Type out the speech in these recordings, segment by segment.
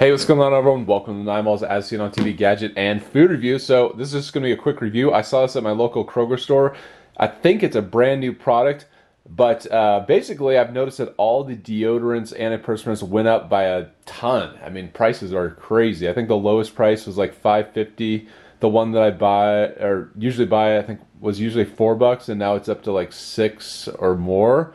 Hey, what's going on, everyone? Welcome to Nine Malls as seen on TV gadget and food review. So this is just going to be a quick review. I saw this at my local Kroger store. I think it's a brand new product, but uh, basically I've noticed that all the deodorants, and antiperspirants went up by a ton. I mean, prices are crazy. I think the lowest price was like five fifty. The one that I buy or usually buy, I think, was usually four bucks, and now it's up to like six or more.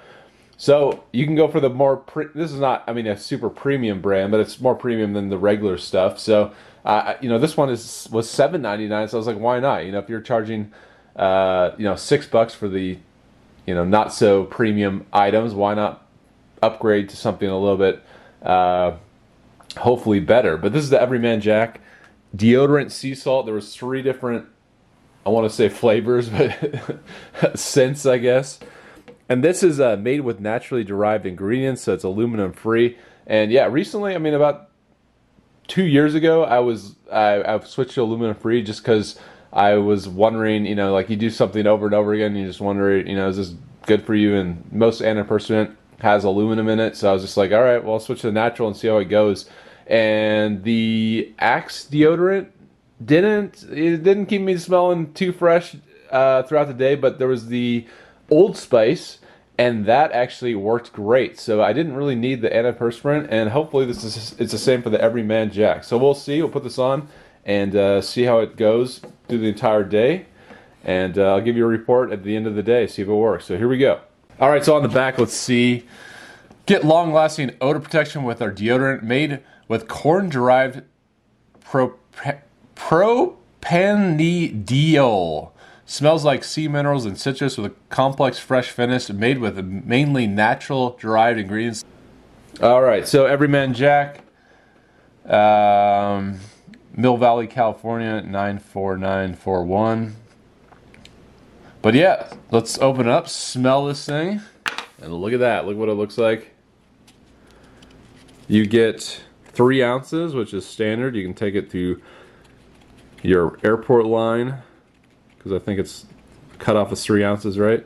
So you can go for the more. Pre- this is not, I mean, a super premium brand, but it's more premium than the regular stuff. So, uh, you know, this one is was seven ninety nine. So I was like, why not? You know, if you're charging, uh, you know, six bucks for the, you know, not so premium items, why not upgrade to something a little bit, uh, hopefully better? But this is the Every Man Jack deodorant sea salt. There was three different, I want to say flavors, but scents, I guess. And this is uh, made with naturally derived ingredients, so it's aluminum free. And yeah, recently, I mean, about two years ago, I was I, I switched to aluminum free just because I was wondering, you know, like you do something over and over again, and you just wonder, you know, is this good for you? And most antiperspirant has aluminum in it, so I was just like, all right, well, I'll switch to natural and see how it goes. And the Axe deodorant didn't it didn't keep me smelling too fresh uh, throughout the day, but there was the Old Spice, and that actually worked great. So I didn't really need the antiperspirant, and hopefully this is it's the same for the Every Man Jack. So we'll see. We'll put this on and uh, see how it goes through the entire day, and uh, I'll give you a report at the end of the day. See if it works. So here we go. All right. So on the back, let's see. Get long-lasting odor protection with our deodorant made with corn-derived pro, propanediol. Smells like sea minerals and citrus with a complex fresh finish made with mainly natural derived ingredients. All right, so Every Man Jack, um, Mill Valley, California, 94941. But yeah, let's open it up, smell this thing, and look at that. Look what it looks like. You get three ounces, which is standard. You can take it to your airport line because I think it's cut off as three ounces, right?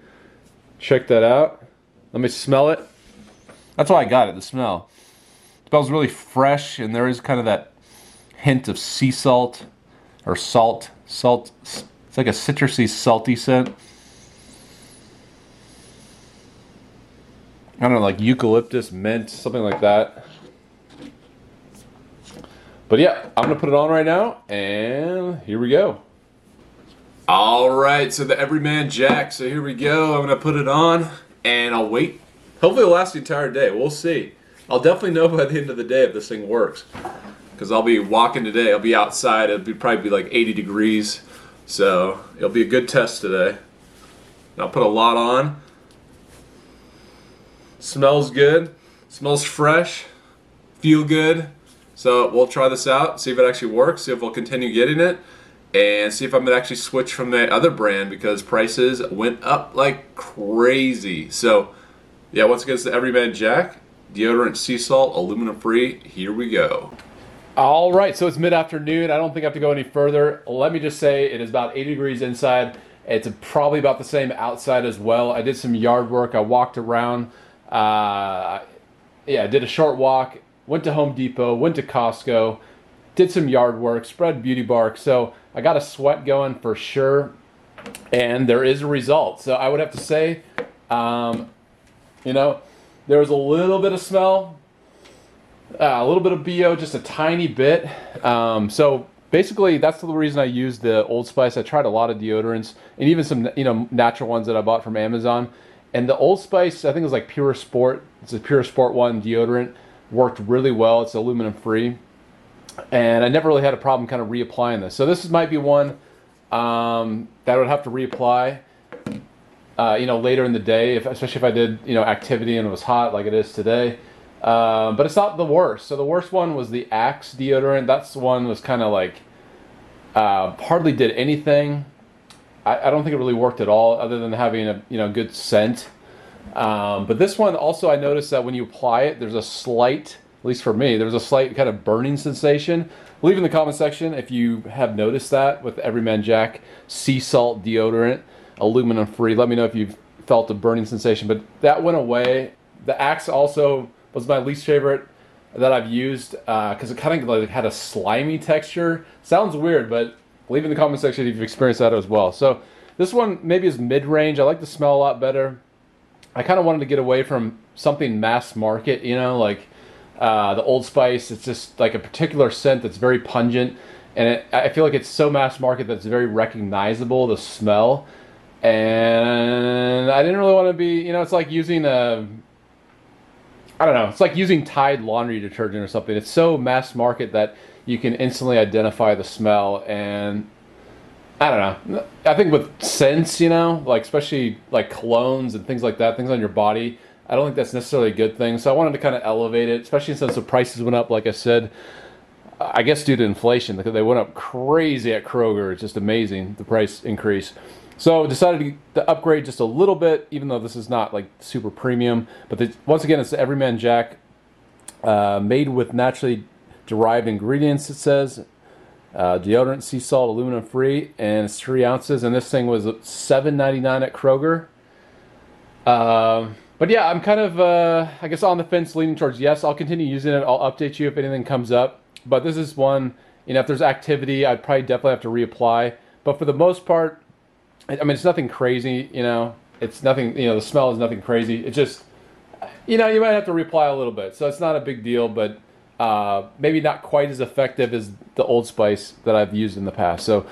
Check that out. Let me smell it. That's why I got it, the smell. It smells really fresh, and there is kind of that hint of sea salt or salt. Salt. It's like a citrusy, salty scent. I don't know, like eucalyptus, mint, something like that. But yeah, I'm gonna put it on right now, and here we go. All right, so the Every Man Jack. So here we go. I'm gonna put it on, and I'll wait. Hopefully, it'll last the entire day. We'll see. I'll definitely know by the end of the day if this thing works, because I'll be walking today. I'll be outside. It'll be probably be like 80 degrees, so it'll be a good test today. I'll put a lot on. Smells good. Smells fresh. Feel good. So we'll try this out. See if it actually works. See if we'll continue getting it and see if I'm gonna actually switch from the other brand because prices went up like crazy. So, yeah, once again, it's the Every Man Jack deodorant sea salt, aluminum free. Here we go. All right, so it's mid afternoon. I don't think I have to go any further. Let me just say it is about 80 degrees inside. It's probably about the same outside as well. I did some yard work. I walked around. Uh, yeah, I did a short walk. Went to Home Depot. Went to Costco. Did some yard work. Spread beauty bark. So I got a sweat going for sure, and there is a result. So I would have to say, um, you know, there was a little bit of smell, uh, a little bit of bo, just a tiny bit. Um, so basically, that's the reason I used the Old Spice. I tried a lot of deodorants and even some you know natural ones that I bought from Amazon. And the Old Spice, I think it was like Pure Sport. It's a Pure Sport one deodorant. Worked really well. It's aluminum free and I never really had a problem kind of reapplying this. So this might be one um, that I would have to reapply, uh, you know, later in the day, if, especially if I did, you know, activity and it was hot like it is today. Um, but it's not the worst. So the worst one was the Axe deodorant. That's the one was kind of like uh, hardly did anything. I, I, don't think it really worked at all, other than having a you know good scent. Um, but this one also, I noticed that when you apply it, there's a slight at least for me, there was a slight kind of burning sensation. Leave in the comment section if you have noticed that with Every Man Jack sea salt deodorant, aluminum free. Let me know if you've felt a burning sensation, but that went away. The Axe also was my least favorite that I've used uh, because it kind of like had a slimy texture. Sounds weird, but leave in the comment section if you've experienced that as well. So this one maybe is mid-range. I like the smell a lot better. I kind of wanted to get away from something mass market, you know, like uh, the Old Spice. It's just like a particular scent that's very pungent, and it, I feel like it's so mass market that it's very recognizable. The smell, and I didn't really want to be, you know, it's like using a I don't know. It's like using Tide laundry detergent or something. It's so mass market that you can instantly identify the smell. And I don't know. I think with scents, you know, like especially like colognes and things like that, things on your body, I don't think that's necessarily a good thing. So I wanted to kind of elevate it, especially since the prices went up, like I said. I guess due to inflation, because they went up crazy at Kroger. It's just amazing the price increase. So decided to upgrade just a little bit, even though this is not like super premium. But the, once again, it's the Every Man Jack, uh, made with naturally derived ingredients. It says uh, deodorant, sea salt, aluminum free, and it's three ounces. And this thing was seven ninety nine at Kroger. Um, but yeah, I'm kind of, uh, I guess, on the fence, leaning towards yes. I'll continue using it. I'll update you if anything comes up. But this is one, you know, if there's activity, I'd probably definitely have to reapply. But for the most part, I mean, it's nothing crazy, you know. It's nothing, you know. The smell is nothing crazy. It's just, you know, you might have to reply a little bit. So it's not a big deal, but uh, maybe not quite as effective as the Old Spice that I've used in the past. So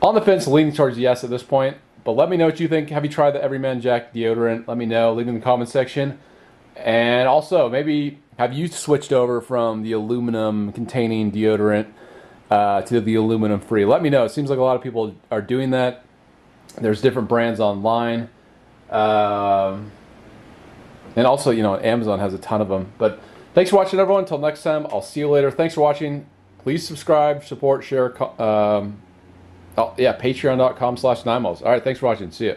on the fence, leaning towards yes at this point. But let me know what you think. Have you tried the Every Man Jack deodorant? Let me know. Leave in the comment section. And also, maybe have you switched over from the aluminum containing deodorant? uh, to the aluminum free. Let me know. It seems like a lot of people are doing that. There's different brands online. Um, and also, you know, Amazon has a ton of them. But thanks for watching, everyone. Until next time, I'll see you later. Thanks for watching. Please subscribe, support, share. Um, oh, yeah, patreon.com slash All right, thanks for watching. See you.